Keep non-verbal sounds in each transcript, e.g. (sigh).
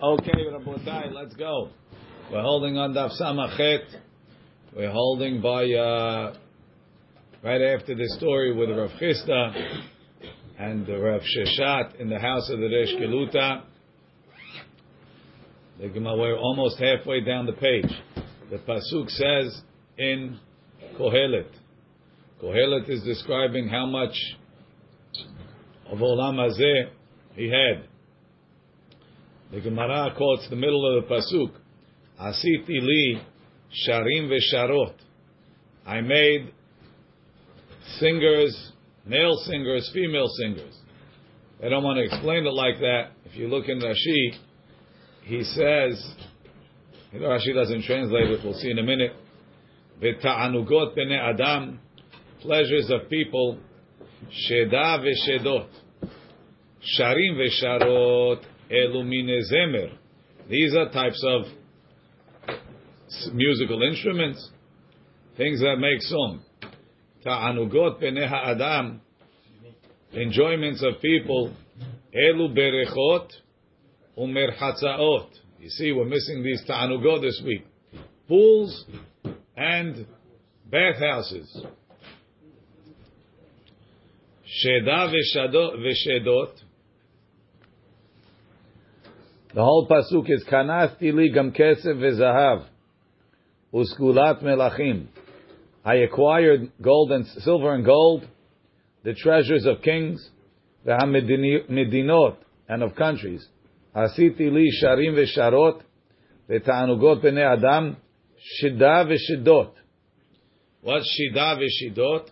Okay, Rabotai, let's go. We're holding on Daf Samachet. We're holding by uh, right after the story with Rav Chisda and Rav Sheshet in the house of the Resh Keluta. We're almost halfway down the page. The pasuk says in Kohelet. Kohelet is describing how much of Olam Hazeh he had. The Gemara quotes the middle of the pasuk. Asiti li sharim vesharot. I made singers, male singers, female singers. I don't want to explain it like that. If you look in Rashi, he says, you know, Rashi doesn't translate it. We'll see in a minute. V'ta'anugot b'nei adam, pleasures of people, sheda v'shedot, sharim v'sharot, zemer. These are types of musical instruments, things that make song. Ta'anugot b'nei adam, enjoyments of people, elu berechot umerchatzaot. You see, we're missing these ta'anugot this week. Pools and bathhouses. Sheda v'shedot, the whole pasuk is Kanasti li gam kesef vezahav uskulat melachim. I acquired gold and silver and gold, the treasures of kings, the medinot and of countries. Asiti li sharim vesharot v'ta'anugot b'nei adam shida v'shidot. What's shida v'shidot?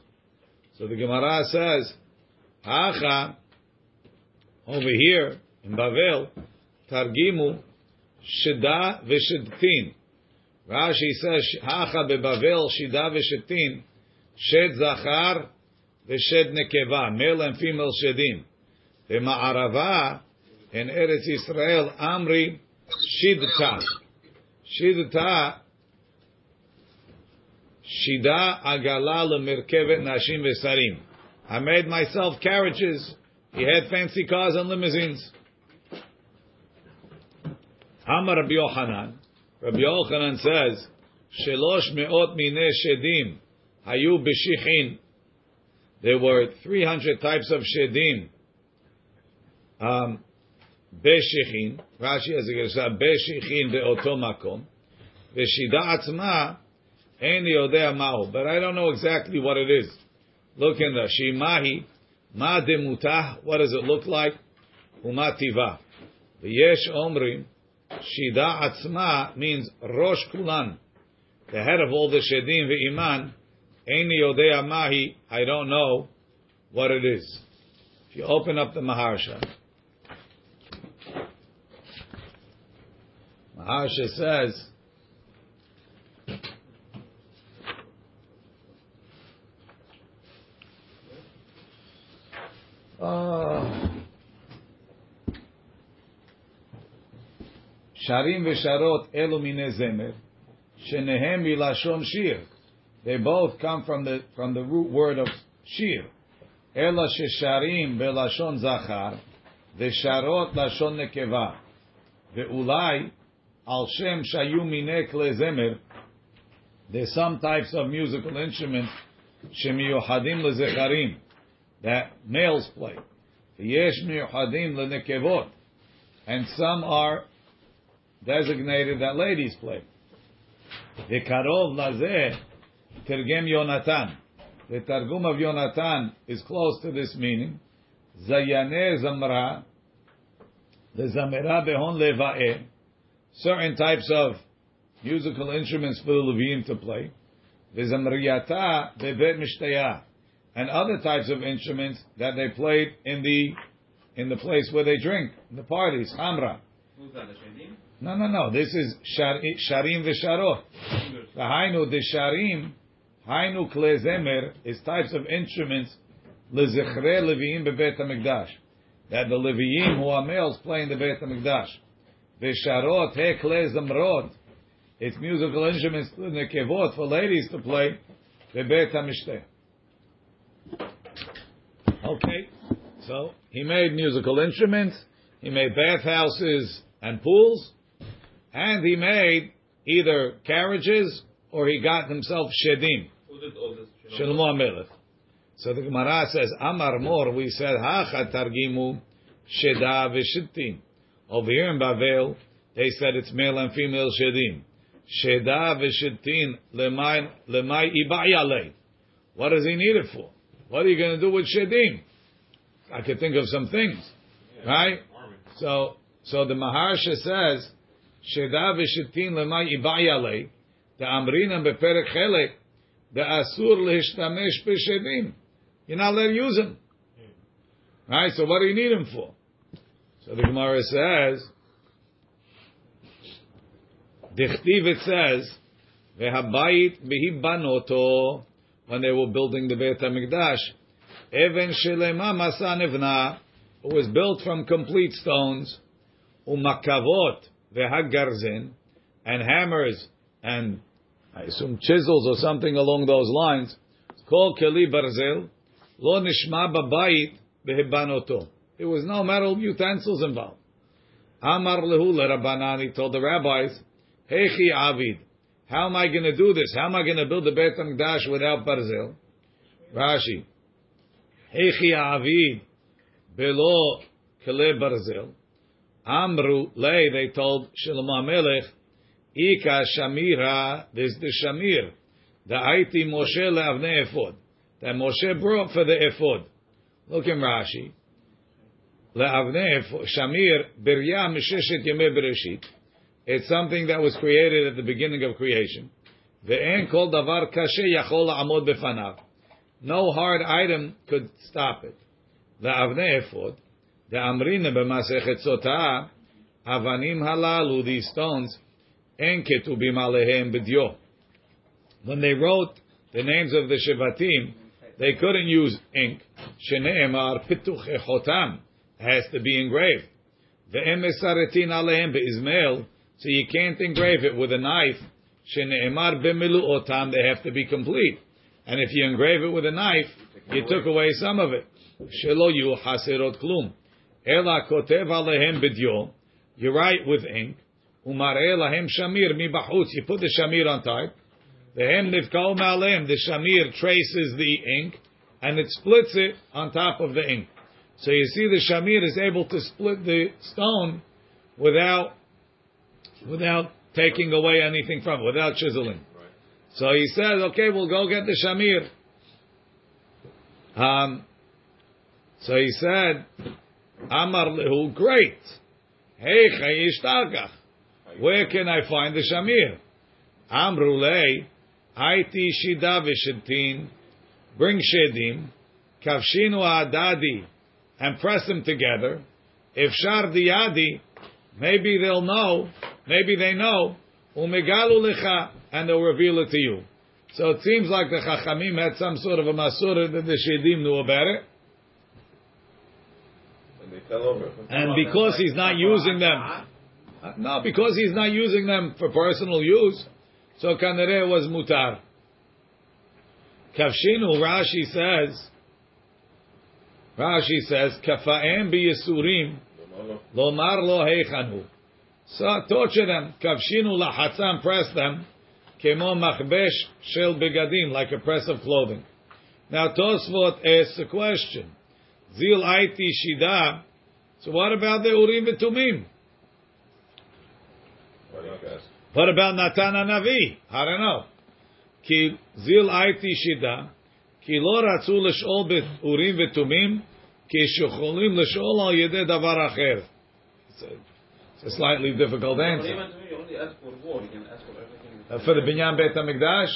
So the Gemara says, Hacha, over here in Bavel, Targimu Shida v'Shidtin. Rashi says, Hacha beBavel Shida v'Shidtin, Shed Zachar v'Shed Nekeva, male and female Shedim. Ma'arava in Eretz Israel, Amri Shidta. Shidta, Shida Agala leMirkevet Nashim v'Sarim. I made myself carriages. He had fancy cars and limousines. Amar Rabbi Yochanan. Rabbi Yochanan says, Shelosh meot mine shedim hayu b'shichin. There were 300 types of shedim. Um. Rashi has a gersa b'shichin be'oto makom. V'shida atzma ein yodea mahu. But I don't know exactly what it is. Look in the shimahi. Ma demutah. What does it look like? Umativa. V'yesh omrim. Shida Atzma means Rosh Kulan, the head of all the Shedim ve'iman. Eini Yodea Mahi, I don't know what it is. If you open up the Maharsha, Maharsha says, uh, Sharim v'sharot elu mine zemer, shenehem milashon shir. They both come from the from the root word of shir. Ela shesharim belashon zachar, v'sharot lashon nekeva. Ve'ulai al shem shayu mine zemer. There's some types of musical instruments shemiyuhadim lezecharim that males play. V'yesh miyuhadim lenekevot, and some are designated that ladies play. The Karov Lazeh Tergem Yonatan. The Targum of Yonatan is close to this meaning. Zayane Zamra, the Zamera Behon Leva'e, certain types of musical instruments for the Levim to play. The Zamriyata Bebet and other types of instruments that they played in the in the place where they drink, in the parties, Hamra. No, no, no. This is sharim v'sharot. The hainu, the sharim, hainu klezemer is types of instruments lezechre leviim bebet hamikdash. That the leviim who are males play in the beit hamikdash. V'sharot he klezemrot. It's musical instruments in the kevot for ladies to play bebet hamishteh. Okay, so he made musical instruments. He made bathhouses and pools, and he made either carriages or he got himself shedim. Who did all this? Shlomo Melech. So the Gemara says, Amar Mor, we said, Hacha targimu sheda v'shittim. Over here in Bavel, they said it's male and female shedim. Sheda v'shittim lemay ibayale. What does he need it for? What are you going to do with shedim? I could think of some things, right? So, so the Maharsha says, V'shittim lemay ibayale. The Amrinam beperek chelek. The asur lehishtamesh b'shedim. You're not allowed to use them. Right? So what do you need them for? So the Gemara says, Dichtiv it says, Vehabayit bihibanoto, when they were building the Beit HaMikdash, Even shelema masa nevna, it was built from complete stones, umakavot vehagarzen, and hammers, and I assume chisels or something along those lines. It's called keli barzel, lo nishma babayit behibanoto. There was no metal utensils involved. Amar lehu Rabbanan, he told the rabbis, Hechi avid, how am I going to do this? How am I going to build the Beit HaMikdash without barzel? Rashi, Hechi avid, below kele barzel. Amru lei, they told Shlomo Melech, Ika Shamira, this is the Shamir. The Aiti Moshe le'avne ephod. That Moshe brought for the ephod. Look in Rashi. Le'avne. Shamir, Birya Misheshet Yemei Bereshit. It's something that was created at the beginning of creation. Ve'en kol davar kashe yachol amod befanav. No hard item could stop it. Le'avne ephod. The Amrina b'masechet sotah. Avanim halalu, these stones, when they wrote the names of the Shevatim, they couldn't use ink. Shene'emar pituch echotam has to be engraved. Ve'emesaretin alehem be'izmael, so you can't engrave it with a knife. Shene'emar bemilu'otam, they have to be complete. And if you engrave it with a knife, you took away some of it. Shelo yu haserot klum. Ela kotev alehem bidyo. You write with ink. Umarei lahem shamir mi. You put the shamir on top. Vehem nivkal ma'aleim. The shamir traces the ink and it splits it on top of the ink. So you see, the shamir is able to split the stone without without taking away anything from it, without chiseling. So he says, "Okay, we'll go get the shamir." Um, so he said, "Amar lehu, great. Hey, chayish tarkach. Where can I find the shamir? Amrulei, Aiti shida bring shedim, kavshinu adadi, and press them together. If shar diyadi, maybe they'll know, maybe they know, umegalu lecha, and they'll reveal it to you. So it seems like the Chachamim had some sort of a masura that the Shedim knew about it. And because he's not using them, no, because he's not using them for personal use, so kanere was mutar. Kavshinu, Rashi says, Rashi says, Kafaem biyisurim, lomar lo heichanu. So torture them, kavshinu lahatzam, press them, kemo machbesh shel begadim, like a press of clothing. Now Tosfot asks a question. Zil aiti shida. So what about the urim v'tumim? What about Natan Navi? I don't know. Ki zil aiti shida, ki lo ratzu l'shol be'urim v'tumim, ki shocholim l'shol al yedei davar acher. It's a slightly difficult answer. Uh, for the Binyan Beit HaMikdash?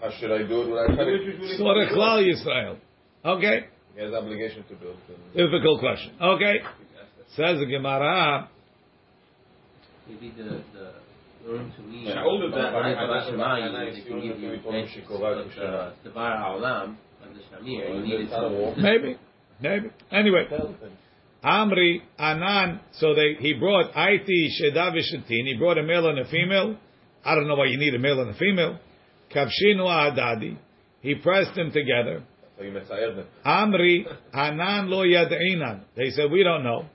How should I do it without Sort of Klal Yisrael. Okay. He has obligation to build. Difficult question. Okay. Says the Gemara. Maybe the the room to me. Yeah, all of that, I- if I- it's I- Shema, I- I- you- they can give you I- I- mentions, I- but the Devar Ha'olam of the Shamir, you needed to. Maybe. Maybe. Anyway. Amri Anan. So they he brought Aiti Sheda Vishatin. He brought a male and a female. I don't know why you need a male and a female. Kavshinu Adadi. He pressed them together. So you mitzayed them. Amri (laughs) Hanan lo yad'inan. They said we don't know.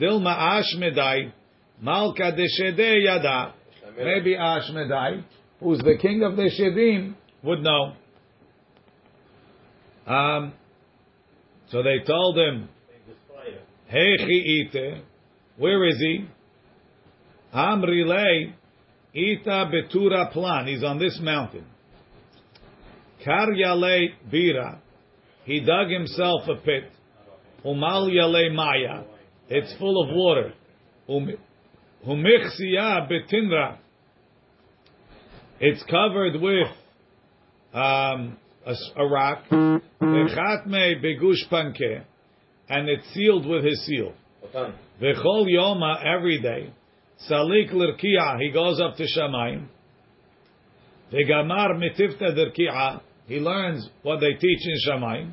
Dilma Ashmedai Malka de Shede yada. Maybe Ashmedai, who's the king of the Shedim, would know. Um, so they told him, ite, where is he? Amri lei ita betura plan. He's on this mountain. Kar yale bira. He dug himself a pit. Umal yale maya. It's full of water. Um- Humichsiya betinra. It's covered with um, a, a rock. Vechatme begush panke. And it's sealed with his seal. V'chol yoma, every day, salik l'rki'a, he goes up to Shamayim. V'gamar mitifta d'rki'a, he learns what they teach in Shamayim.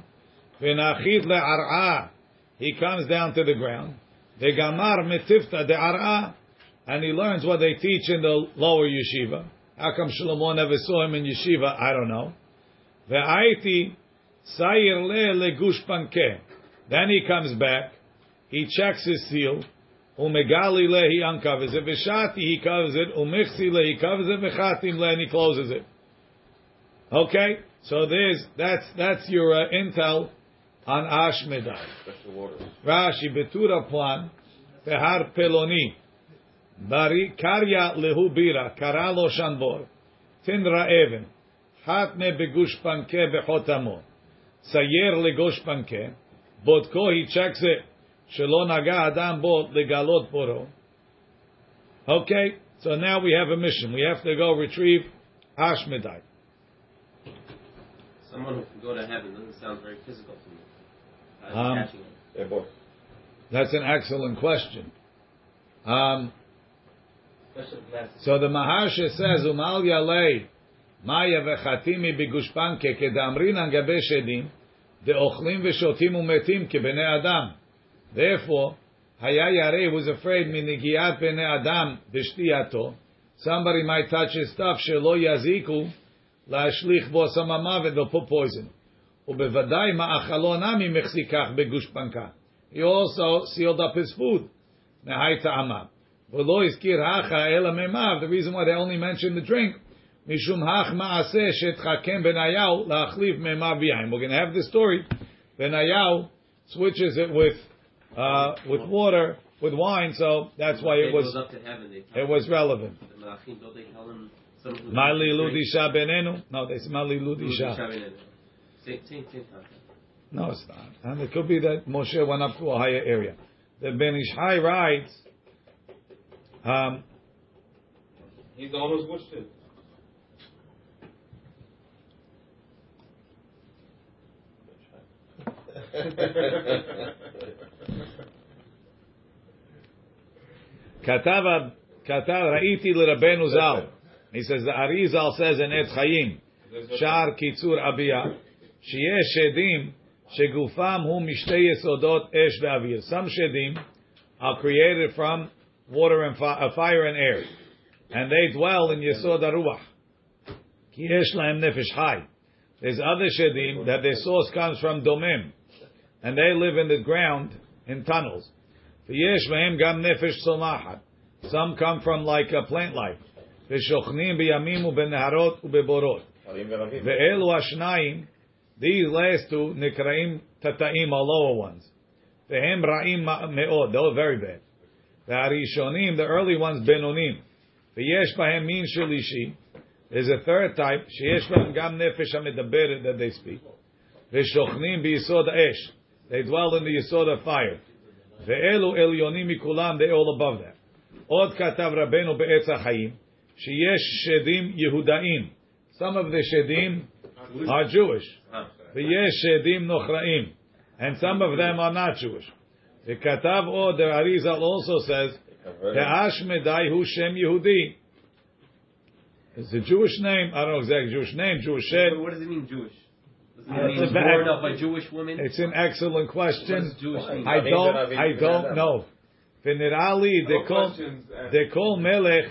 V'nachit le'ar'a, he comes down to the ground. V'gamar mitifta de'ar'a, and he learns what they teach in the lower yeshiva. How come Shlomo never saw him in yeshiva? I don't know. Ve'aiti sayir le legush pankeh. Then he comes back, he checks his seal, umegali le he uncovers it, v'shati he covers it, umichsi le he covers it, v'chatim le and he closes it. Okay, so there's that's that's your uh, intel on Ashmedai. Rashi betura plan behar peloni. Bari karya lehu bira karalo shanbor tinra even hatne begush panke bechotamo sayer legosh panke. Botko he checks it shelo naga adam bot legalot boro okay so now we have a mission we have to go retrieve Ashmedai Someone who can go to heaven doesn't sound very physical to me. I'm Um, catching it. Yeah, boy. that's an excellent question um, So the Maharsha says, Umal Yalei, Maya v'chatimi bigushpanke kedamrin gabe shedim, de'ochlim v'shotim umetim kebene adam. Therefore, Haya Yareh was afraid minigiat bene adam b'shtiyato. Somebody might touch his stuff, shelo yaziku, la'ashlich bo samamavet, they'll put poison. ובוודאי מאכלו נמי מחזיקך בגושפנקה. He also sealed up his food. מהי טעמה. ולא הזכיר הכה אלא מימיו, the reason why they only mention the drink, משום הך מעשה שהתחכם בניהו להחליף מימיו ביין. We're going to have the story. בניהו switches it with, uh, with water, with wine, so that's why it was, up to heaven, they it was relevant. the Malachim, don't they tell him someone who Mali ludisha benenu? No, they say Mali ludisha. No, it's not. And it could be that Moshe went up to a higher area. The Ben Ish Chai writes, um, He's the one who's watched it. (laughs) (laughs) Katava, katav ra'iti Zal. He says the Arizal says in Etz Chaim, Shar Kitzur Abia, שיש שדים שגופם הוא משתי יסודות אש Some shedim are created from water and fire, uh, fire and air, and they dwell in יסוד הרוח. כי יש להם נפש There's other shedim that their source comes from domim, and they live in the ground in tunnels. ויש בהם גם נפש צומחת. Some come from like a plant life. ושוכנים בימים ובנהרות ובבורות. ערים ורבים. ואלו השניים, these last two, נקראים תתאים, are lower ones. והם רעים מאוד, they're very bad. והראשונים, the early ones, בינונים. ויש בהם מין שלישי, there's a third type, שיש בהם גם נפש המדברת that they speak. ושוכנים ביסוד האש, they dwell in the יסוד of fire. the Ve'elu elyonim Mikulam—they all above that. Od katav Rabbeinu be'etz ha'chaim, sheyesh shedim Yehudaim. Some of the shedim are Jewish. Ve'yesh shedim nochraim. And some of them are not Jewish. The katav od, the Arizal also says, the medai hu shem Yehudi. It's a Jewish name. I don't know exactly Jewish name. Jewish shed. What does it mean, Jewish? means born of a Jewish woman? It's an excellent question. I don't, I don't know. V'nirali, they call, uh, they call Melech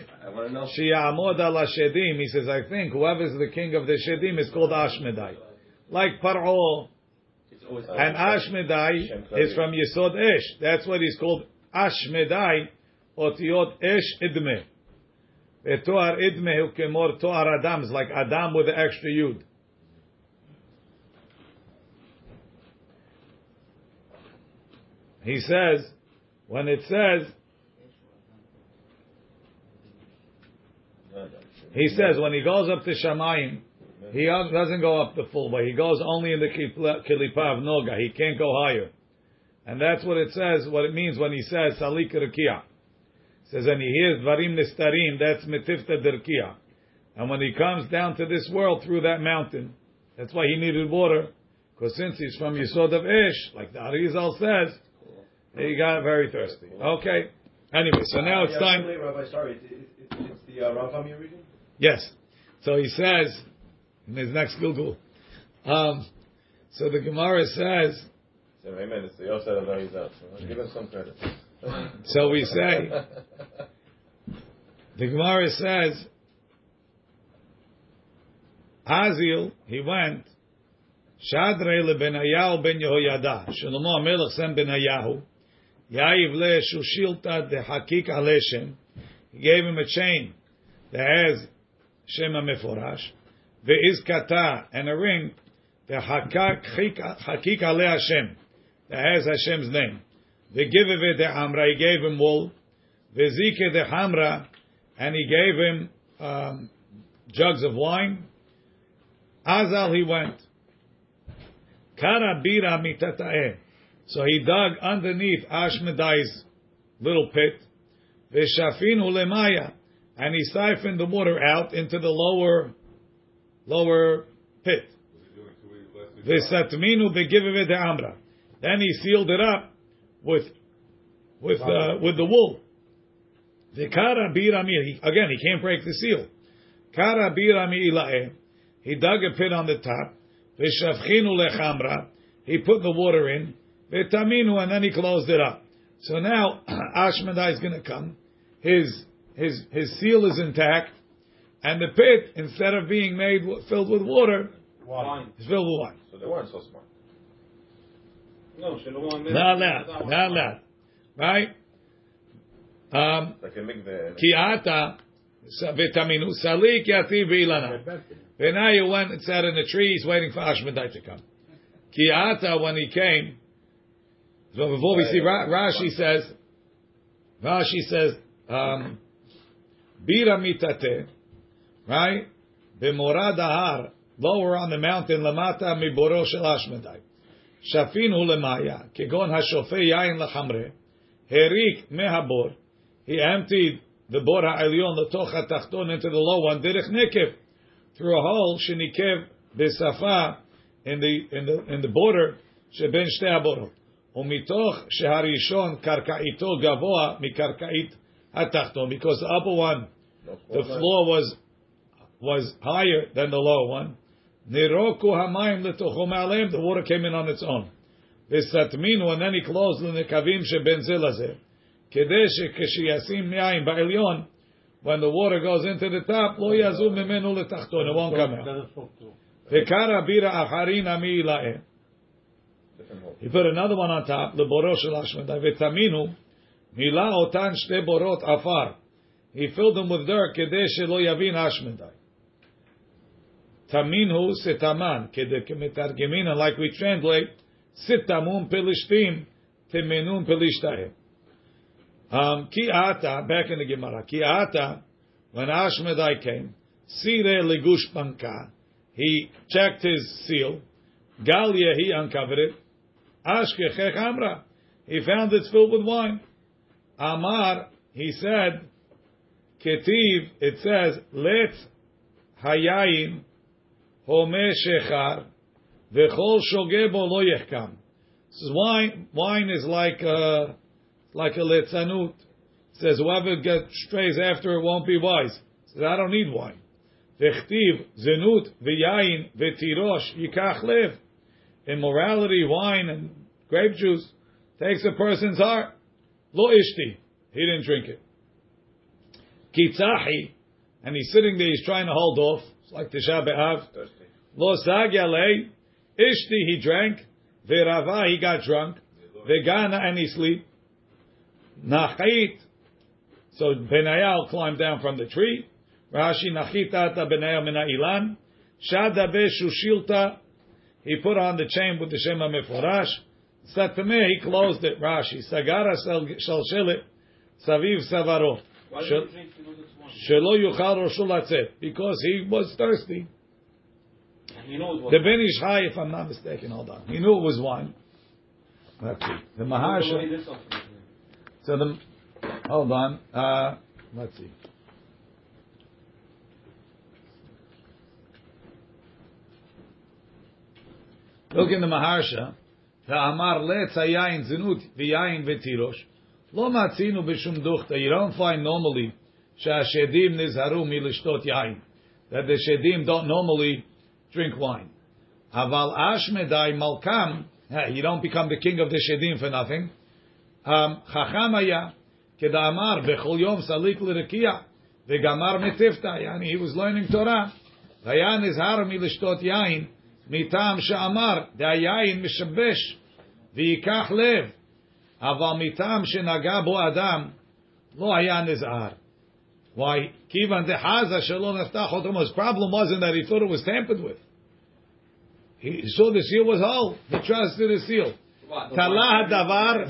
Shi'amod al Shedim. He says, I think whoever's the king of the Shedim is called Ashmedai. Like Paro. And Ashmedai is from Yesod Esh. That's what he's called Ashmedai, Otiot Esh Idme. Toar Idme, Ukemor Toar is like Adam with the extra Yud. He says, when it says, he says when he goes up to Shamayim, he doesn't go up the full way. He goes only in the Kilipa of Noga. He can't go higher. And that's what it says, what it means when he says Salik Rukia. says, and he hears Dvarim Nistarim, that's Metifta Derkia. And when he comes down to this world through that mountain, that's why he needed water. Because since he's from Yisod of Ish, like the Arizal says, he got very thirsty. Okay. Anyway, so now it's Yeah, time. wait, Rabbi, sorry, it's, it's, it's the uh, Rambam you're reading? Yes. So he says in his next Google. Um, so the Gemara says. So, amen. It's the Yosef of Arizal. So give us some credit. (laughs) So we say. The Gemara says. Azil, he went. Shadre le Benayahu ben Yehoyada. Shlomo HaMelech sent Benayahu. Ya'iv le shushilta de hakik aleshem. He gave him a chain that has Shem HaMeforash. Ve'izkata, and a ring, the hakik ale Hashem, that has Hashem's name. Ve'giveve de Hamra, he gave him wool. Ve'zike de Hamra, and he gave him um, jugs of wine. Azal he went. Kara bira. So he dug underneath Ashmedai's little pit. Ve'shafinu lemaya. And he siphoned the water out into the lower, lower pit. V'satminu begivive de amra. Then he sealed it up with, with, uh, with the wool. V'kara birami. Again, he can't break the seal. Kara birami ilae. He dug a pit on the top. V'shavchinu lechamra. He put the water in. V'taminu, and then he closed it up. So now (clears throat) Ashmedai is going to come. His his his seal is intact, and the pit instead of being made w- filled with water, wine. is filled with wine. So they weren't so smart. No, Shlomo Not that, not that, right? Um, Like a mikveh. Ki ata v'taminu salik yativ v'ilana. And now you went and sat in the tree. He's waiting for Ashmedai to come. Kiata, when he came. So before we see Ra- Rashi says, Rashi says, um, bira mitate, right? B'morad ahar, lower on the mountain, lamata miboro shel Ashmedai. Shafinu lemaya, kegon hashofe yain lachamre, herik mehabor. He emptied the bor ha'elyon letoch ha'tachton into the low one, derech nekev, through a hole shenikev besafa in the in the in the border sheben haborot because the upper one, the floor was was higher than the lower one. The water came in on its own. And then he closed when the water goes into the top, it won't come out. He put another one on top. The shel Hashemim. Davetaminu mila otan shte borot afar. He filled them with dirt. Kedesh shelo yavin Hashemim. Taminu setaman. kedek mitargimina. Like we translate sitamun pelishtim temenun pelishtahim. Um, ki ata, back in the Gemara, ki ata, when Ashmedai came, sire ligush panka, he checked his seal, Galia he uncovered it, Ashkechech Amra. He found it's filled with wine. Amar, he said, Ketiv, it says, Let Hayayin Home Shechar Vechol Shogebo Lo Yechkam. Is wine. Wine is like a, like a letzanut. Says, whoever gets strays after it won't be wise. Says, I don't need wine. Vechtiv, Zenut, V'yayin, V'tirosh, Yikach Lev immorality, wine, and grape juice takes a person's heart. Lo ishti. He didn't drink it. Kitzahi. And he's sitting there, he's trying to hold off. It's like Tisha B'Av. Lo. Ishti, he drank. Verava, he got drunk. Vegana, and he sleep. Nachit. So Benayal climbed down from the tree. Rashi nachitata Benayal mina ilan. Shada be shushilta. He put on the chain with the Shema Meforash. Satmeh, he closed it. Rashi. Sagara shalshelet. Saviv savaro. Why did Shel- you drink you know? Shelo yuchal roshu latzet. Because he was thirsty. And he knows what. The Ben Ish Chai, if I'm not mistaken, hold on. He knew it was wine. Let's see. The Maharsha. So the, hold on. Uh, let's see. Look in the Maharsha. ואמר לץ היין זנות ויין ותירוש. לא מצינו בשום דוכתא. You don't find normally שהשדים נזהרו מלשתות יין. That the shedim don't normally drink wine. אבל אשמדי מלכם, hey, you don't become the king of the shedim for nothing. Um, חכם היה, כדאמר, בכל יום סליק לרקיע, וגמר מטיפתא, יעני, he was learning Torah, והיה נזהר מלשתות יין, מטעם שאמר, דהיין משבש, וייקח לב, אבל מטעם שנגע בו אדם, לא היה נזהר. Why? כיוון דחזה שלא נפתח אותו, his problem wasn't that he thought it was tampered with. He saw the seal was whole. He trusted the seal. What? תלה הדבר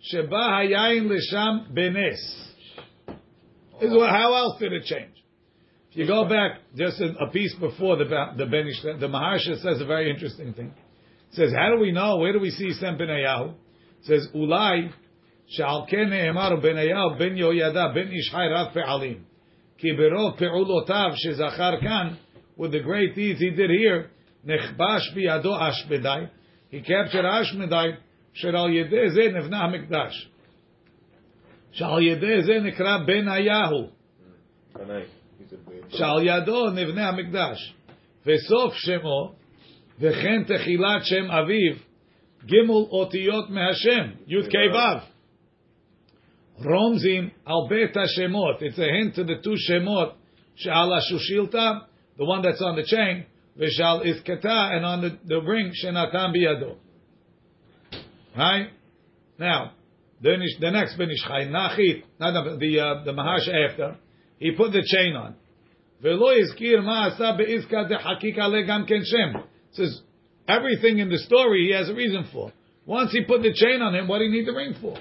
שבא היין לשם בנס. This is what- How else did it change? you go back just a, piece before the the Benish, the Maharsha says a very interesting thing. It says, how do we know? Where do we see Sem It says, Ulai Shal Kene Emaru Benayahu Ben Yoyada Ben Ish Chai Rav Pe'alim. Kibiro Pe'ulotav Shezachar Kan with the great deeds he did here Nechbash Biyado Ashmedai he captured Ashmedai Shal Yedeh Zeh Nevna HaMikdash. Shal Yedeh Zeh Nekra Ben שעל ידו נבנה המקדש. וסוף שמו, וכן תחילת שם אביו, גימול אותיות מהשם, י"ק ו'. Romzim al bet Shemot. It's a hint to the two Shemot, Sha'ala Shushilta, the one that's on the chain, Vishal Iskata, and on the, ring, Shenatam Biyado. Right? Now, the, the next Ben Ish Chai, Nachit, not the, the, uh, the Mahash after, he put the chain on. ולא הזכיר מה עשה בעסקה דחקיקה לגם כן שם. says, everything in the story he has a reason for. Once he put the chain on him, what do you need the ring for?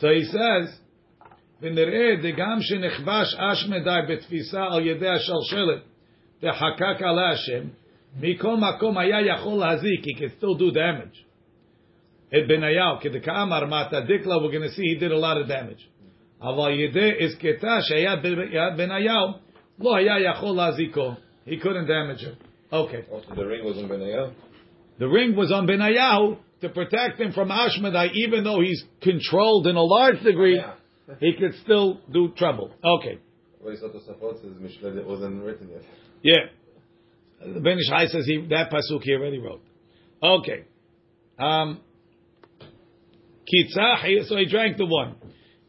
So he says, ונראה דגם שנכבש אש מדי בתפיסה על ידי השלשלת דחקק עליה השם, מכל מקום היה יכול להזיק, he could still do damage. את בניהו, כדכאמר מטה דקלה, we're going to see he did a lot of damage. אבל ידי עסקתה שהיה בן לא היה יכול להזיקו. He couldn't damage him. Okay. Oh, the ring was on Benayahu. The ring was on Benayahu to protect him from Ashmedai, even though he's controlled in a large degree, he could still do trouble. Okay. It wasn't written yet. Yeah. Ben Ish Chai says he, that pasuk he already wrote. Okay. Um, so he drank the one.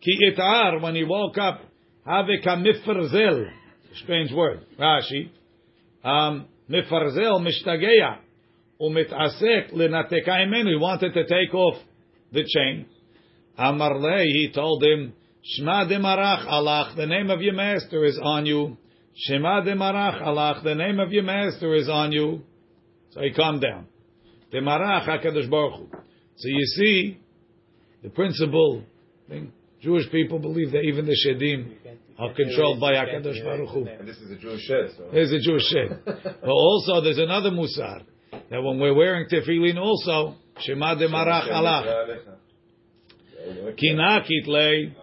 Ki itar, when he woke up, have mifarzel. Strange word. Rashi. Um, mifarzel mishtageya. Umitasek linateka imenu. He wanted to take off the chain. Amarle, he told him, Shema de marach alach, the name of your master is on you. Shema de marach alach, the name of your master is on you. So he calmed down. De marach HaKadosh Baruch Hu. So you see, the principle, thing, Jewish people believe that even the Shedim are controlled by HaKadosh Baruch Hu. And this is a Jewish shed, so. There's a Jewish shed. (laughs) But also there's another musar, that when we're wearing tefillin also, Shema de marach alach. Kinakit le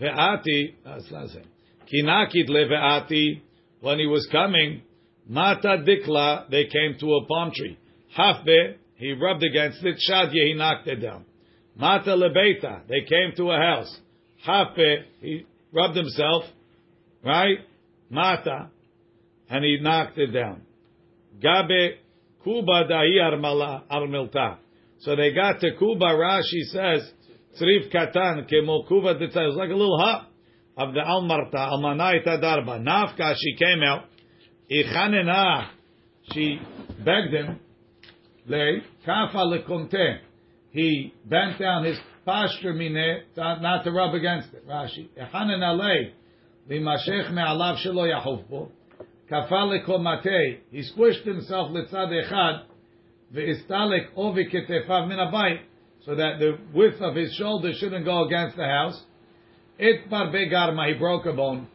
ve'ati. That's not saying. Kinakit le ve'ati. When he was coming, mata dikla. They came to a palm tree. Hafbe. He rubbed against it. Shadye. He knocked it down. Mata lebeita. They came to a house. Hafbe. He rubbed himself. Right. Mata. And he knocked it down. Gabe kuba dahi armala armilta. So they got to Kuba. Rashi says, Tzrif katan kemo Kuba It was like a little hut of the Almarta, Almanaita Darba. Nafka, she came out. Ichanena, she begged him, Le kafa lekonte. He bent down his posture mine not to rub against it. Rashi. Echanen alei limashech me'alav shelo yahuf bo. Kafa lekomate. He squished himself litzad echad ve'istalek ovi ketefav min abayit so that the width of his shoulder shouldn't go against the house. It bar begarma, he broke a bone.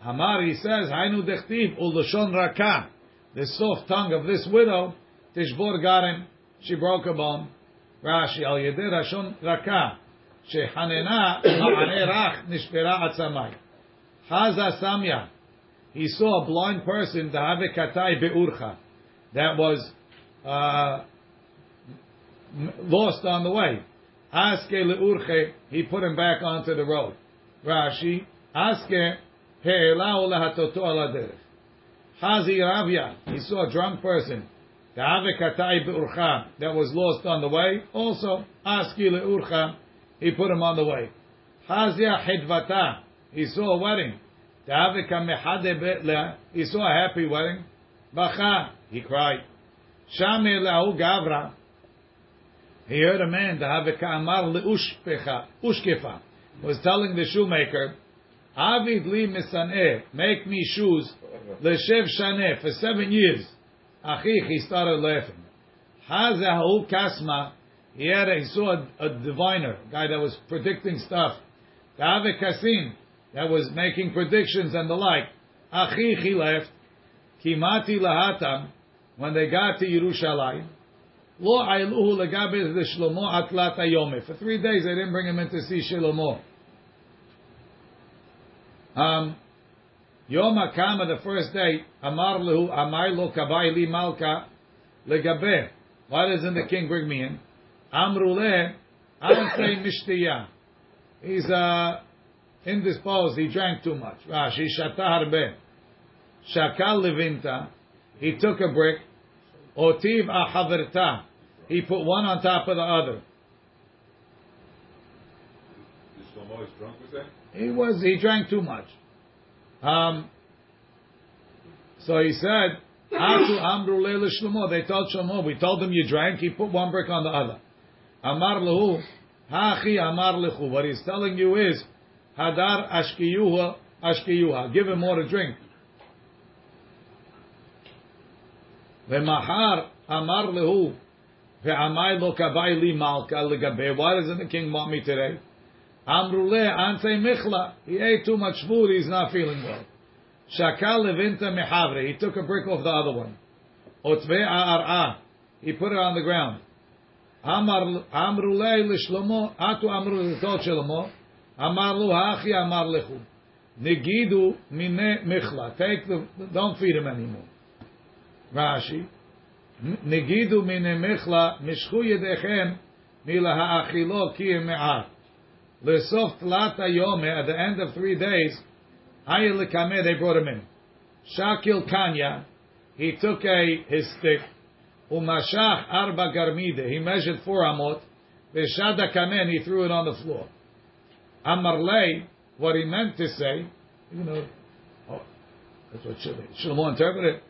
Hamar, he says, Hainu dechtiv ulashon raka. The soft tongue of this widow, tishbor garim, she broke a bone. Rashi, al yeder rashon raka. Shehanena ma'ane rach nishpera atzamai. Haza samya. He saw a blind person, dahave katai beurcha. That was, uh, lost on the way. Aske leurche, he put him back onto the road. Rashi, aske he'elau lahatoto ala derech. Hazi Ravya, he saw a drunk person. Da'ave katai beurcha, that was lost on the way. Also, aski leurcha, he put him on the way. Hazia hedvata, he saw a wedding. Da'ave kamehade betla, he saw a happy wedding. Bacha, he cried. Shame lahu gavra, he heard a man, the Haveka'amar le'ushpecha, ushkefa, was telling the shoemaker, Avid li misaneh, make me shoes, leshev shaneh, for seven years. Achich, he started laughing. Hazahu kasma, he had a, he saw a, a diviner, a guy that was predicting stuff. Dave Kasim, that was making predictions and the like. Achich, he left. Kimati lahatam, when they got to Yerushalayim, Lo ailuhu legabe the Shlomo atlat ayome. For three days they didn't bring him in to see Shlomo. Um, Yom HaKama, the first day, Amar lehu, Amar lo kabai li malka legabe. Why doesn't the king bring me in? Amru le, say mishtiya. He's uh, indisposed, he drank too much. Rashi, shata harbe. Shakal levinta, he took a brick, Otiv ahaverta. He put one on top of the other. Is drunk, was that? He was he drank too much. Um, so he said. They told Shlomo, we told him you drank. He put one brick on the other. Amar lehu, hachi amar lechu. What he's telling you is, hadar ashkiyuha ashkiyuha. Give him more to drink. V'mahar amar lehu ve'amai lo kabai li malka legabe. Why doesn't the king want me today? Amrule anse michla. He ate too much food. He's not feeling well. Shakal levinta mehavre. He took a brick off the other one. Otve a'ar'a. He put it on the ground. Amrule l'shlomo. Atu tot shlomo. Amar lu hachi amar lechu. Negidu mine michla. Take the, don't feed him anymore. Rashi, Negidu mine mechla mishchu yedechem mila ha'achilo ki me'at. Lesof tlat yome eh, at the end of three days, hayel they brought him in. Shakil kanya, he took a his stick, umashach arba garmide, he measured four amot, veshada kamen, he threw it on the floor. Amarlei, what he meant to say, you know, oh, that's what Shlomo interpreted.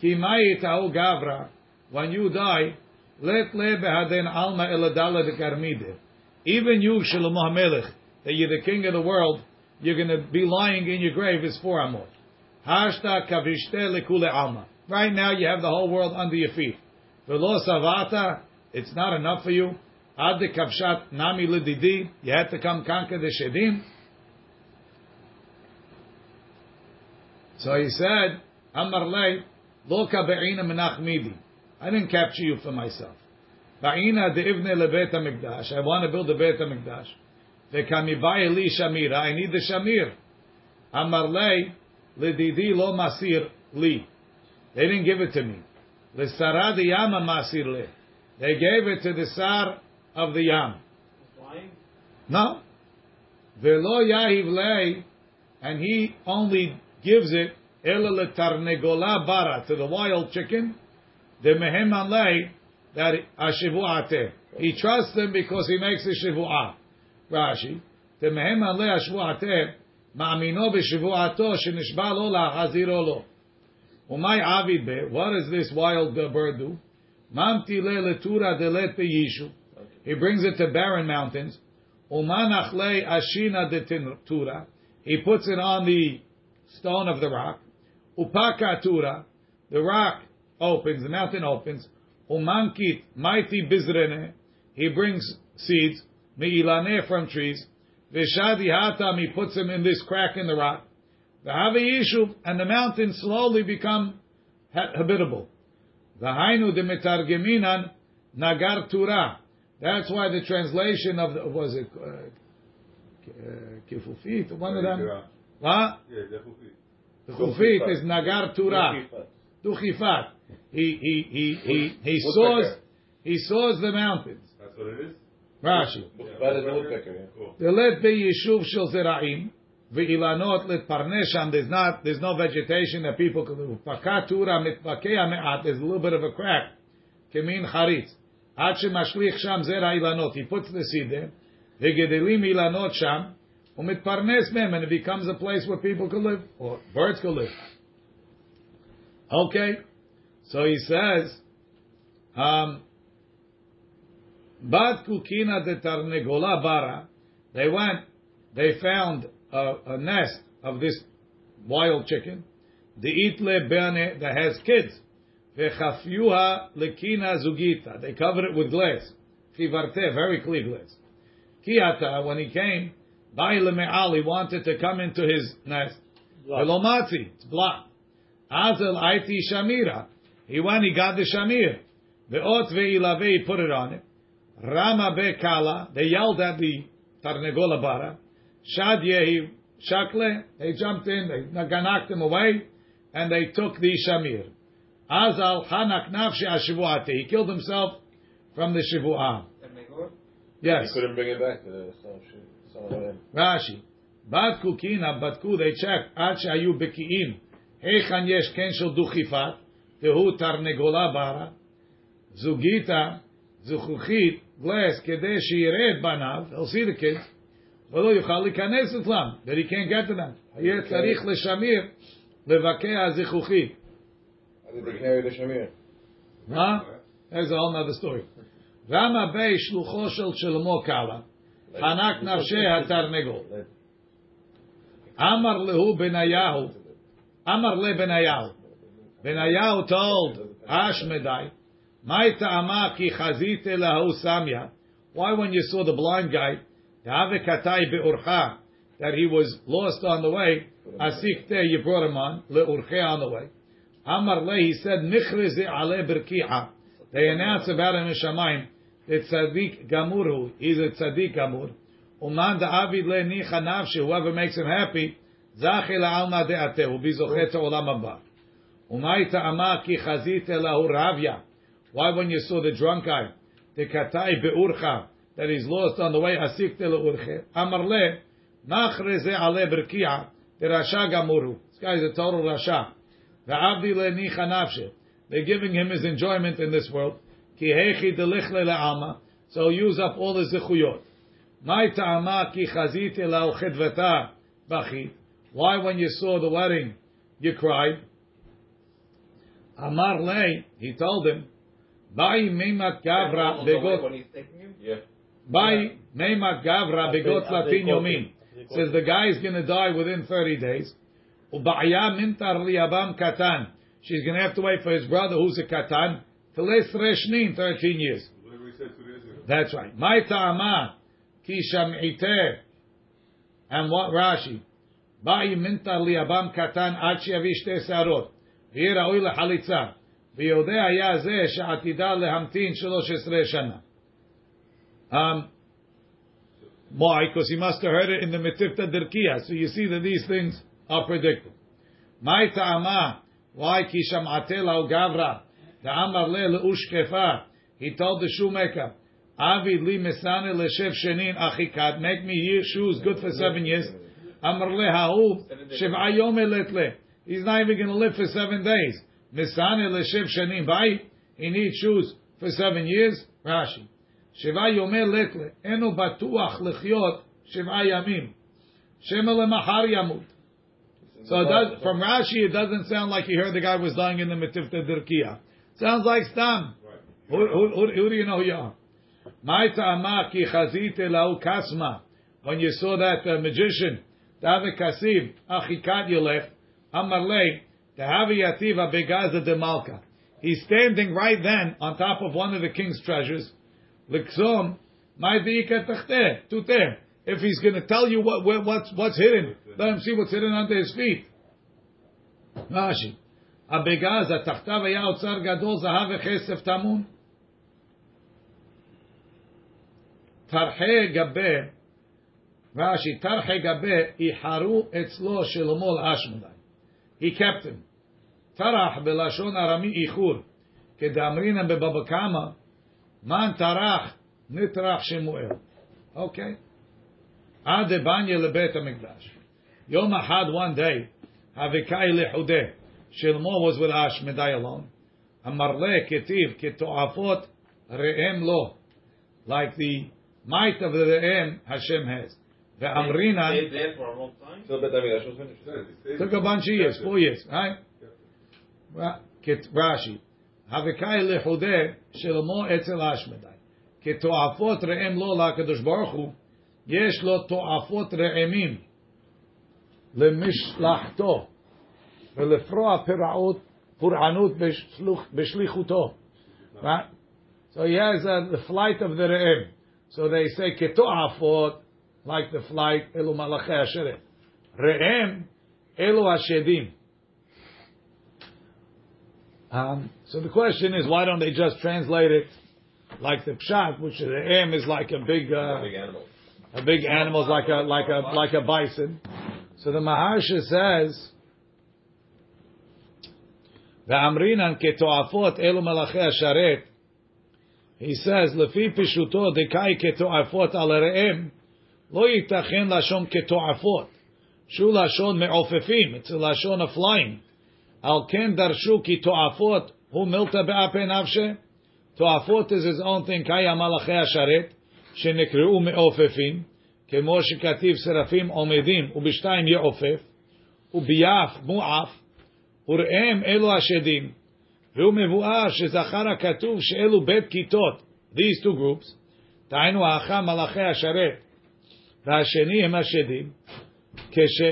Ki ta'u gavra, when you die, let le behaden alma eladala de karmide. Even you, Shlomo HaMelech, that you're the king of the world, you're going to be lying in your grave is four amot. Hashta kavishte lekule alma. Right now you have the whole world under your feet. Velo savata, it's not enough for you. Ad kavshat nami lididi, you had to come conquer the shedim. So he said, Amar lei, Loka be'ina menachmidi. I didn't capture you for myself. Ba'ina de'ivne lebet HaMikdash. I want to build a Bet HaMikdash. Ve'kamibai li shamira. I need the shamir. Amar lei, ledidi lo masir li. They didn't give it to me. L'sara yama masir li. They gave it to the sar of the yam. No. Velo yahiv lei, and he only gives it Ela tarnegola bara to the wild chicken. The mehem alei that ashivuate. He trusts them because he makes the shivuah. Rashi. The mehem alei ashivuate ma'amino b'shivuato shenishba lo la'aziro lo. Umay avid be. What does this wild bird do? Mamtile letura delet beyishu. He brings it to barren mountains. Umanachle ashina de tura. He puts it on the stone of the rock. Upakatura. The rock opens, the mountain opens. Umankit mighty bizrene. He brings seeds. Meilane from trees. Veshadi hatam. He puts them in this crack in the rock. The Yishu, and the mountains slowly become habitable. The Hainu de Metargeminan Nagar Turah. That's why the translation of the, was it uh, uh, Kifufit, one of them. What? Yeah, definitely. The Chufit is Nagar Turah. Duchifat. He he he he he saws he saws the mountains. That's what it is? Rashi. That is a woodpecker, yeah. Cool. Delet beyishuv shel zeraim ve'ilanot litparnesham. There's not there's no vegetation that people can live. Pakatura mitpakea me'at. There's a little bit of a crack. Kemin charitz. Ad shemashlich sham zera ilanot. He puts the seed there. Vegedelim ilanot sham. Umitparnes mem, and it becomes a place where people can live or birds can live. Okay, so he says, um, Bat kukina de tarnegola bara. They went, they found a, a nest of this wild chicken. The itle bene that has kids. Vechafyuha lekina zugita. They covered it with glass. Chivarte, very clear glass. Kiata, when he came, Bai leme'al, he wanted to come into his nest. Velomatzi, it's blocked. Azel aiti shamira. He went, he got the shamir. Ve'ot ve'ilave, he put it on it. Rama be'kala, they yelled at the Tarnegola bara. Shad yehi shakle, they jumped in, they knocked him away, and they took the shamir. Azal chanak nafshi ashivuate. He killed himself from the shivuah. Yes. He couldn't bring it back to the some shit. Some of them. Rashi. Badku kina, badku, they checked. Ad shayu beki'im. Heichan yesh ken shel duchifat. תהו תרנגולה ברה, זוגיתה, זוכוכית, גלס, כדי שיראה את בניו, אוסירקס, ולא יוכל להיכנס אצלם, וריקן גטנן, יהיה צריך לשמיר, לבקע זכוכית. מה? איזה עונה וסטורי. רמא בי שלוחו של שלמה קאלה, חנק נפשי התרנגול. אמר להו בניהו, אמר לבניהו, Benayahu told Ashmedai, "My ta'ama ki chazit elahu. Why, when you saw the blind guy, the Davekatai beurcha, that he was lost on the way, asikte you brought him on leurche on the way. Amar he said, "Michrizi ale berkiha." They announced about him in Shemaim. The tzaddik gamuru, is a tzaddik gamur. Uman da'avid le nicha nafshi, whoever makes him happy, zachi la'alma de'ateh, will be zocheh to olam abba. Ki chazit elahu ravya. Why when you saw the drunk guy, the katai be'urcha, that he's lost on the way, asik te le'urche, amar le, nachre ze ale berki'a, the rasha gamuru. This guy is a total rasha. Ve'avdi le nicha nafshe. They're giving him his enjoyment in this world. Ki hechi delichle le'alma. So use up all the zichuyot. Chazit elau chedveta bachit. Why when you saw the wedding, you cried? Amar Lei, he told him, Bai Meima Gavra Begot. Bai Meima Gavra Begot Latin Yomim. Says the guy is going to die within 30 days. Ubaya Mintar Liabam Katan. She's going to have to wait for his brother, who's a Katan, to less Reshnin, 13 years. That's right. My Ta'ama, kisham Sham'iter. And what Rashi? Bai Mintar Liabam Katan, Achi Avishte Sarot. ויהיה ראוי לחליצה, ויודע היה זה שעתידה להמתין 13 שנה. Um, why? Because he must have heard it in the Metifta Dirkiya. So you see that these things are predictable. My ta'ama, why? Ki sham'ate lau gavra, ta'amar le le'ushkefa. He told the shoemaker, Avid li mesane leshev shenin achikad, make me year shoes good for seven years. Amar le ha'u, shiv'a yom eletle. He's not even going to live for seven days. Mesane leshev shenin, bye. He needs shoes for seven years. Rashi. Shiv'a yom eletle. Enu batuach lechyot shiv'a yamim. Shema lemachar yamut. So it does, from Rashi, it doesn't sound like he heard the guy was dying in the Metifta Dirkiya. Sounds like Stam. Who, who, who, who do you know who you are? When you saw that uh, magician, David Kasib, achikat yulech, amarle, tehavi yativa begaza de malka. He's standing right then on top of one of the king's treasures. Liksom, my diika tachteh, tuteh. If he's going to tell you what, what what's what's hidden, let him see what's hidden under his feet. Rashi. הבגז, התחתיו היה אוצר גדול, זהב וכסף טמון. טרחי גבי, רש"י, טרחי גבי, איחרו אצלו שלמה לאשמודי. he kept him. Tarach belashon arami ichur. Kedamrinan bebabakama. Man tarach nitrach shemuel. Okay. Ad banye lebet hamikdash. Yom ahad one day. Havikai lechudeh. Shilmo was with Ashmedai alone. Amarle ketiv ketoafot re'em lo. Like the might of the re'em Hashem has. The Amrina Stayed there for a long time. Till Bet HaMikdash was finished. took a bunch of years, four years, right? Ra- Ket- Rashi. Havikai lechudeh Shilmo etzel Ashmedai. כתועפות ראם לו לקדוש ברוך הוא, יש לו תועפות ראמים למשלחתו. ולפרוע פרעות, פורענות בשלוח- בשליחותו. Right? So he has uh, the flight of the Re'em. So they say, כתועפות, like the flight, אלו מלאכי השרת. Re'em, אלו השדים. Um, so the question is, why don't they just translate it like the pshat, which the Re'em is like a big, uh, Big animal. a big animal is like a like a like a bison. So the Maharsha says, "Ve'amrinan ketoafot elu malachi asharet." He says, "Lefi pishuto dekai ketoafot al re'em, לא ייתכן לשון כתועפות, שהוא לשון מעופפים, אצל לשון הפליים. על כן דרשו כי תועפות הוא מלטה באפי נפשי. תועפות זה his own thing, קיים מלאכי השרת, שנקראו מעופפים, כמו שכתיב שרפים עומדים, ובשתיים יעופף, וביעף מועף, וראם אלו השדים. והוא מבואר שזכר הכתוב שאלו בית כיתות, these two groups, דהיינו האחה מלאכי השרת, והשני הם השדים, כש,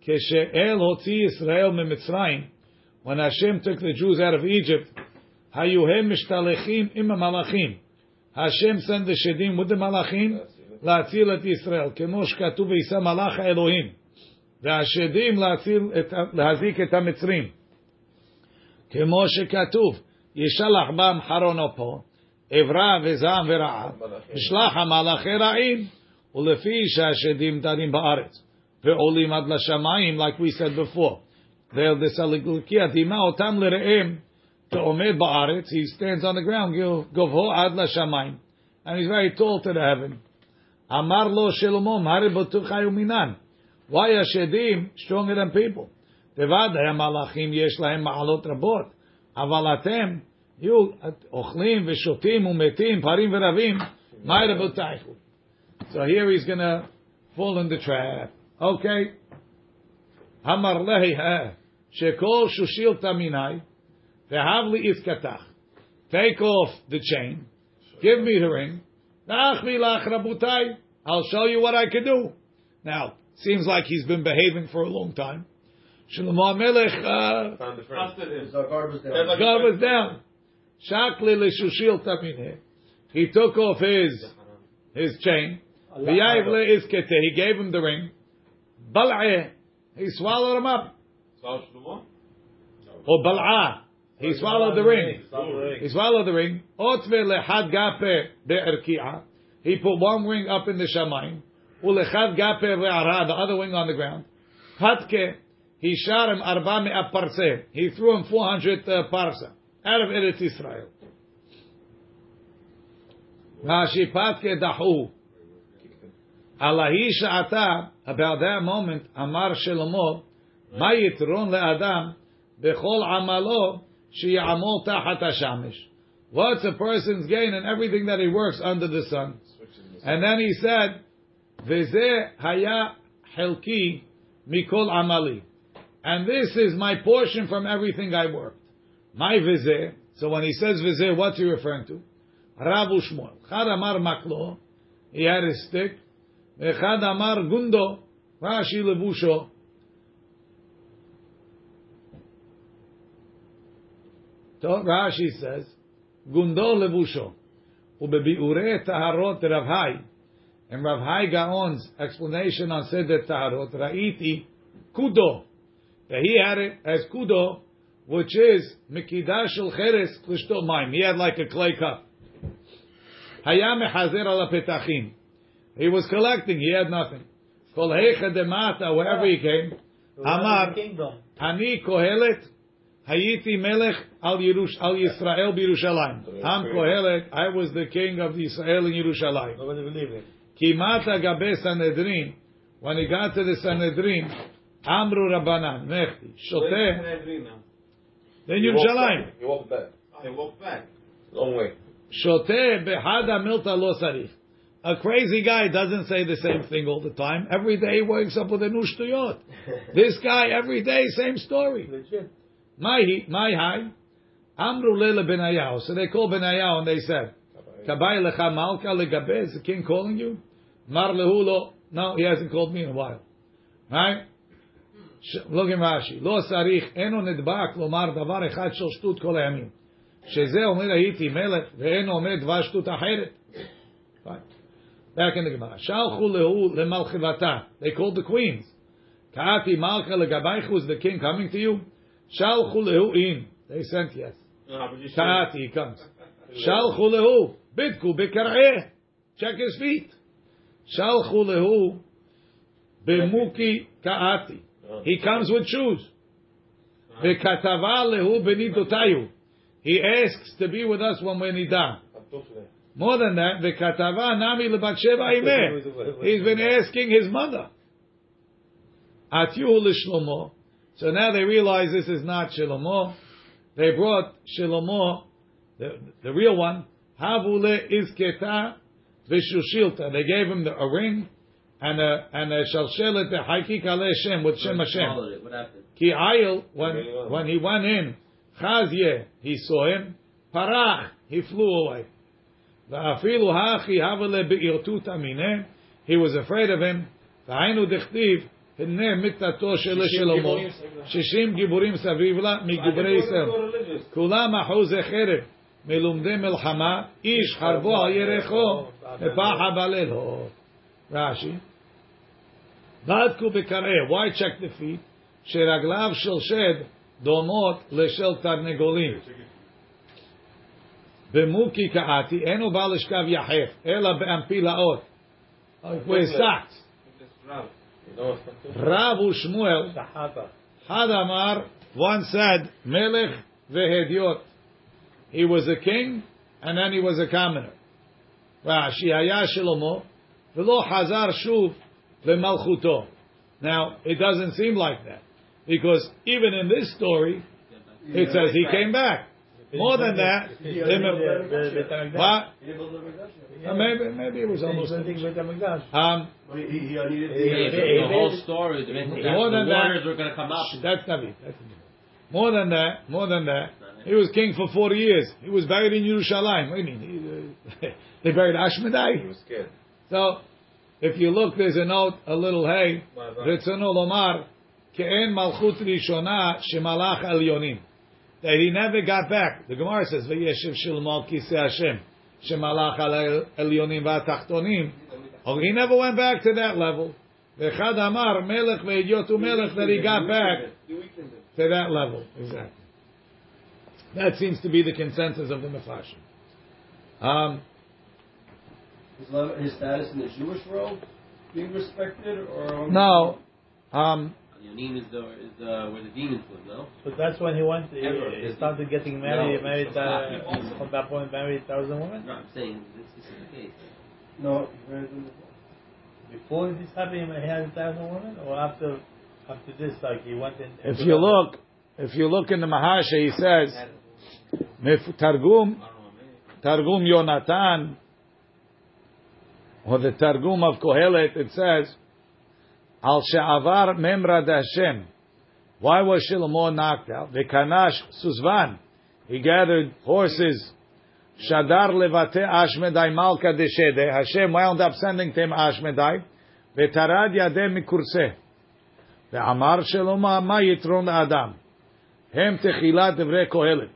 כשאל הוציא ישראל ממצרים, when Hashem took the Jews out of Egypt, היו הם משתלחים עם המלאכים. Hashem sent the Shedim with the Malachim להציל את ישראל, כמו שכתוב ויישא מלאך האלוהים, והשדים להציל את, להזיק את המצרים, כמו שכתוב, ישלח בם חרונו פה, עברה וזעם ורעה, ישלח המלאכי רעים, ולפי שהשדים דרים בארץ, ועולים עד לשמיים, like we said before, ואל דסלגלקיה דימה אותם לראם, שעומד בארץ, he stands on the ground, גובהו עד לשמיים, and he's very tall to the heaven. אמר לו שלמה, הרי בטוח ומינן. Why השדים stronger than people? בוודאי המלאכים יש להם מעלות רבות, אבל אתם, יהיו אוכלים ושותים ומתים, פרים ורבים, מה רבותייכם? So here he's going to fall in the trap. Okay. Hamar lehi shekol shushil taminai vehavli iskatach. Take off the chain. Give me the ring. Nachmi lach rabutai. I'll show you what I can do. Now, seems like he's been behaving for a long time. Shlomo Melech. So guard was down. Guard was down. Shakli. He took off his his chain. V'yayiv le'iskete. He gave him the ring. Bal'eh. He swallowed him up. Or bal'ah. He swallowed the ring. Ring. He swallowed the ring. Otve lechad gape be'erki'ah. He put one wing up in the shamayim. Ulechad gape ve'ara, the other wing on the ground. Patke, he shot him arba me'at. He threw him 400 uh, parsa out of Eretz Israel. Rashi patke dahu. Alahi sha'ata, about that moment, Amar Shlomo, ma yitron le'adam, bechol amalo, שיעמול תחת השמש. What's a person's gain in everything that he works under the sun? And then he said, וזה היה חלקי מכל עמלי. And this is my portion from everything I worked. My וזה, So when he says vizeh, what's he referring to? Rav Ushmuel. Chad amar maklo, he had his stick. Echad gundo, Rashi levusho. So Rashi says, gundo levusho. Ubebiure taharot Rav Hai. And Rav Hai Gaon's explanation on Seder Taharot, Ra'iti Kudo. That he had it as Kudo, which is Mikidash Shel Cheres Klishto Maim. He had like a clay cup. Hayam Mechazer Ala Petachim. He was collecting, he had nothing. Kol Hecha Demata, wherever he came, Amar, Ani Kohelet, Hayiti Melech al Yerush al Yisrael Birushalayim. Am Kohelet, I was the king of Israel in Yerushalayim. Nobody believe it. Kimata gabe Sanhedrin, when he got to the Sanhedrin, Amru Rabbanan, Mechti, Shoteh, then You walked Yerushalayim. back. You walked back. I walk back. Long way. Shoteh behada milta lo sarich. A crazy guy doesn't say the same thing all the time. Every day he wakes up with a new shtuyot. (laughs) This guy every day same story. Legit. My my high. Amru lele benayahu. So they called benayahu and they said, "Kabay lecha malka legabe." Is the king calling you? Mar lehulo. No, he hasn't called me in a while. Right? ש- Look in Rashi. לא צריך, אינו נדבק לומר דבר אחד של שטות כל הימים. שזה אומר הייתי מלך, ואינו אומר דבר שטות אחרת. Back in the Gemara. Shalchu lehu lemalchivata. They called the queens. Kaati malcha legabaychu is the king coming to you? Shalchu lehu in. They sent yes. Kaati comes. Shalchu lehu bidku bekareh. Check his feet. Shalchu lehu bemuki kaati. He comes with shoes. Bekatava lehu benidotayu. He asks to be with us when we nida. More than that, the katava nami Lebatsheva imeh. He's been asking his mother. Atiu l'shlomo. So now they realize this is not Shlomo. They brought Shlomo, the, the real one, Havule isketa v'shushilta. They gave him the, a ring and a and a shalshelet behaki kale with Shem Hashem. Ki Ayil when when he went in, Chazye he saw him, Parach he flew away. Va'afilu hachi havale be'irtut amineh. He was afraid of him. V'ainu dichtiv הנה מיתתו של שלמה, שישים גיבורים סביב לה מגיבורי ישראל. כולם אחוזי חרב, מלומדי מלחמה, איש חרבו על ירחו, ופחה בלילו. רש"י, בדקו בקרעי, why check the feet? שרגליו של שד דומות לשל תרנגולים. במוקי קראתי, אין הוא בא לשכב יחף, אלא באמפילאות. with socks. Rav Shmuel Sahaba. Hadamar once said, Melech vehediot. He was a king, and then he was a commoner. Rashi haya Shlomo, v'lo hazar shuv v'malchuto. Now, it doesn't seem like that. Because even in this story, it says he came back. More than that, what? Uh, maybe, maybe it was almost. Um, with he, he, eh, eh, the eh, whole story. More than that, were going to come up. That's Navi. More than that, more than that. He was king for 40 years. He was buried in Yerushalayim. What do you mean? He, uh, (laughs) they buried Ashmedai. He was scared. So, if you look, there's a note, a little hey, Ritzonu Lomar, Ke'en Malchut Rishona Shemalach Elyonim that he never got back. The Gemara says, "V'yeshiv Shlomo kisei Hashem shemalach al elyonim v'atachtonim." Or he never went back to that level. V'chad amar melech ve'yotu melech that he got back to that level. Exactly. That seems to be the consensus of the Mefarshim. Um, his, his status in the Jewish world being respected, or no? Um, Yonim is the is the where the demons live, no? So that's when he went. He, Ever. he started getting married. No, married it's uh, not. from that point, married thousand women. No, I'm saying this, this is the case. no? he married them before. Before this happened, he had a thousand women, or after after this, like he went in. if you look, if you look in the Maharsha, he says, Mif- Targum, Targum Yonatan, or the Targum of Kohelet, it says, Al She'avar Memra Hashem. Why was Shlomo knocked out? The Kanash Suzvan. he gathered horses. Shadar levate Ashmedai malka deshede. Hashem wound up sending to him Ashmedai. Vetarad yadeh mikurse. ואמר שלמה מה יתרון לאדם? הם תחילת דברי קהלת.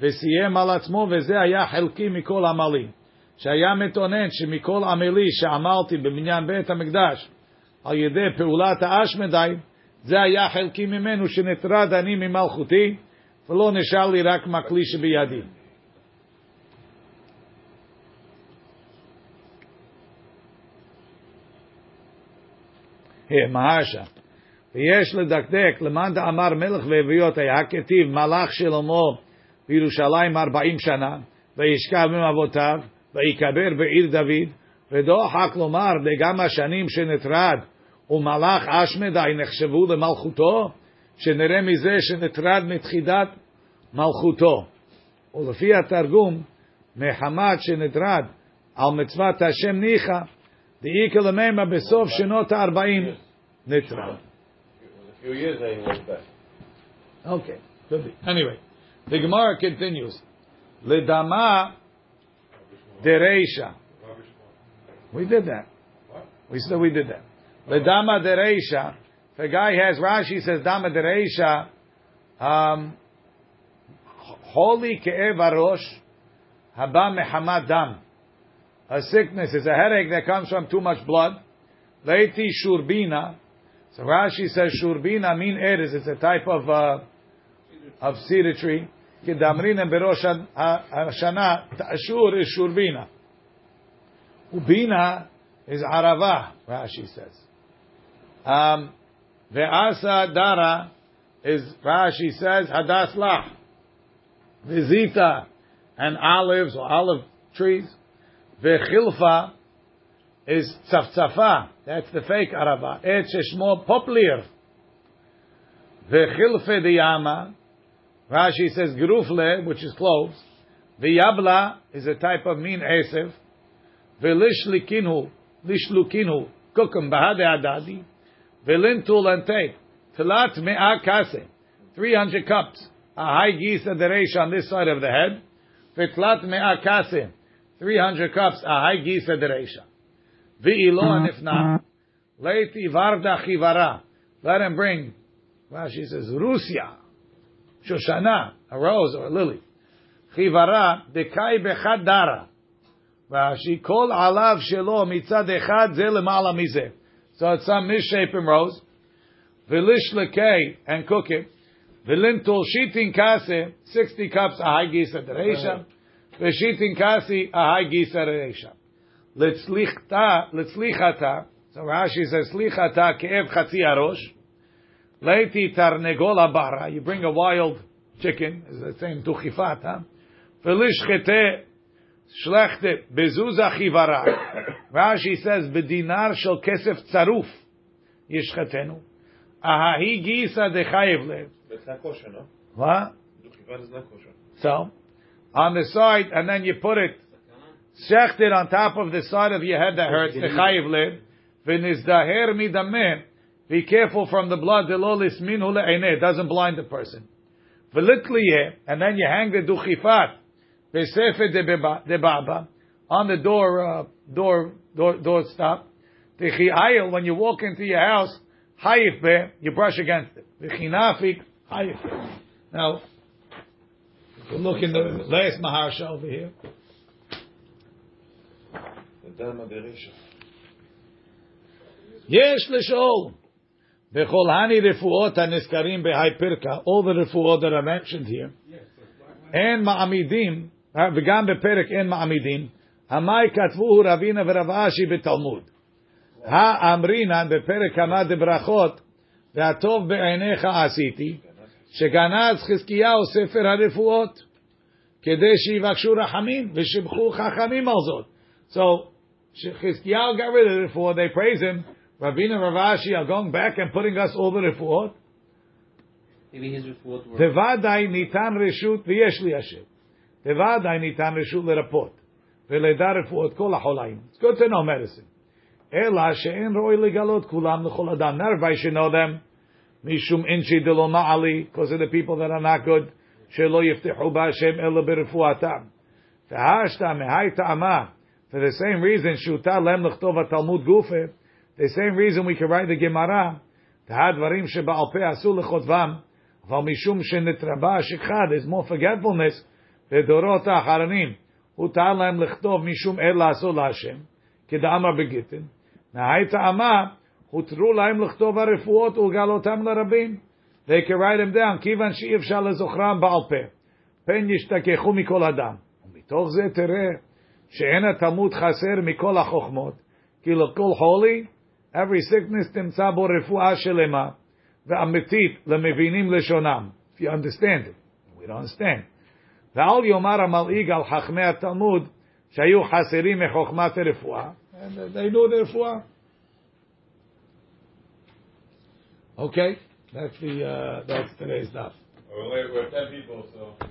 וסיים על עצמו, וזה היה חלקי מכל עמלי. שהיה מתאונן שמכל עמלי שעמלתי בבניין בית המקדש על ידי פעולת האשמדי, זה היה חלקי ממנו שנטרד אני ממלכותי, ולא נשאר לי רק מכלי שבידי. מהרשה. ויש לדקדק למאן דאמר מלך ואביות היה כתיב מלאך שלמה בירושלים ארבעים שנה וישכב עם אבותיו ויקבר בעיר דוד ודוחק לומר דגם השנים שנטרד ומלאך אשמדי נחשבו למלכותו שנראה מזה שנטרד מתחידת מלכותו ולפי התרגום מחמת שנטרד על מצוות השם ניחא דאיקה למימה בסוף שנות הארבעים נטרד. Okay, could be. Anyway, the Gemara continues. Ledama dereisha. We did that. We said we did that. Ledama dereisha. If a guy has Rashi says dama dereisha. Um, holy ke'ev arosh haba mehamad dam. A sickness is a headache that comes from too much blood. Leiti shurbina. So Rashi says shurbina mean eres. It's a type of uh, of cedar tree. Kedamrin berosh hashana ta'ashur is shurbina. Ubina is arava. Rashi says. Um, ve'asa dara is Rashi says hadas lach. Vizita and olives or olive trees. Ve'chilfa is tzafzafa. That's the fake arava. Et sheshmo poplir. Vechilfe diyama. Rashi says gerufle, which is cloves. V'yabla is a type of mean esev. V'lishlikinu, lishlukinu, kukum bahade adadi. V'lintul and take. Tilat me'a kase. 300 cups. A high gisa deresh on this side of the head. V'tlat me'a kase. 300 cups. A high gisa deresha. V'ilo and if not. Leiti varda chivara. Let him bring. Rashi says Rusya, Shoshana, a rose or a lily. Chivara dekai bechad dara. Rashi kol alav shelo mitzad echad ze lemala mizeh. So it's some misshapen rose. V'lish lekei and cook it. V'lintul shitin kase sixty cups a high gisa dereisha. V'shitin kasi a high gisa dereisha. Litzlichata. So Rashi says, "Slichata ke'ev chatzi arosh." Leiti tarnegola bara. You bring a wild chicken, is the same tuchifat, huh? Velishchete shlechte bezuza chivara. Rashi says, "Bedinar shel kesef tzaruf yishchetenu." Ahahi gisa dechayev lev. It's not kosher, no? What? Not kosher. So, on the side, and then you put it, shechted on top of the side of your head that hurts, the chayiv lid, v'nizdaher midameh, be careful from the blood, delolis minhu le'eneh, it doesn't blind the person. V'litliyeh, and then you hang the duchifat, v'sefer de baba, on the door, uh, door, door, door stop, V'chi'ayil, when you walk into your house, hayif be, you brush against it. V'chinafik, hayif be. Now, if you look in the last Maharsha over here, The Dama Derisha. יש לשאול, בכל הני רפואות הנזכרים בהי פרקה, all the רפואות that are mentioned here, אין מעמידים, וגם בפרק אין מעמידים, המאי כתבוהו רבינה ורב אשי בתלמוד. האמרינן בפרק המה דברכות, והטוב בעיניך עשיתי, שגנז חזקיהו ספר הרפואות, כדי שיבקשו רחמים, ושיבחו חכמים על זאת. So, חזקיהו got rid of the רפואות, they praise him, Ravina Rav Ashi are going back and putting us over רפואות. Maybe his רפואות were... בוודאי ניתן רשות ויש לי השם. Devadai nitan reshut lerapot. ולדע רפואות כל החולאים. It's good to know medicine. אלא שאין ראוי לגלות כולם לכל אדם. Not everybody should know them. משום אינשי דלא מעלי, because of the people that are not good. שלא יפתחו בהשם אלא ברפואתם. והשתא מהי טעמה, for the same reason שהותר להם לכתוב התלמוד גופה, the same reason we can write the Gemara, והדברים שבעל פה אסור לכותבם, אבל משום שנתרבה השכחה, there's more forgetfulness, בדורות האחרונים, הותר להם לכתוב משום אלא אסור להשם, כדאמר בגיטין, מהי טעמה, הותרו להם לכתוב הרפואות ולגלותם לרבים. Write them down, כיוון שאי אפשר לזוכרם בעל פה. פן ישתכחו מכל אדם. ומתוך זה תראה שאין התלמוד חסר מכל החוכמות, כי לכל חולי, every sickness תמצא בו רפואה שלמה, ואמיתית למבינים לשונם. If you understand it. We don't understand. ואל יאמר המלעיג על חכמי התלמוד שהיו חסרים מחוכמת הרפואה. And they knew the רפואה. Okay, that's the uh, that's today's stuff. Only, we're ten people, so.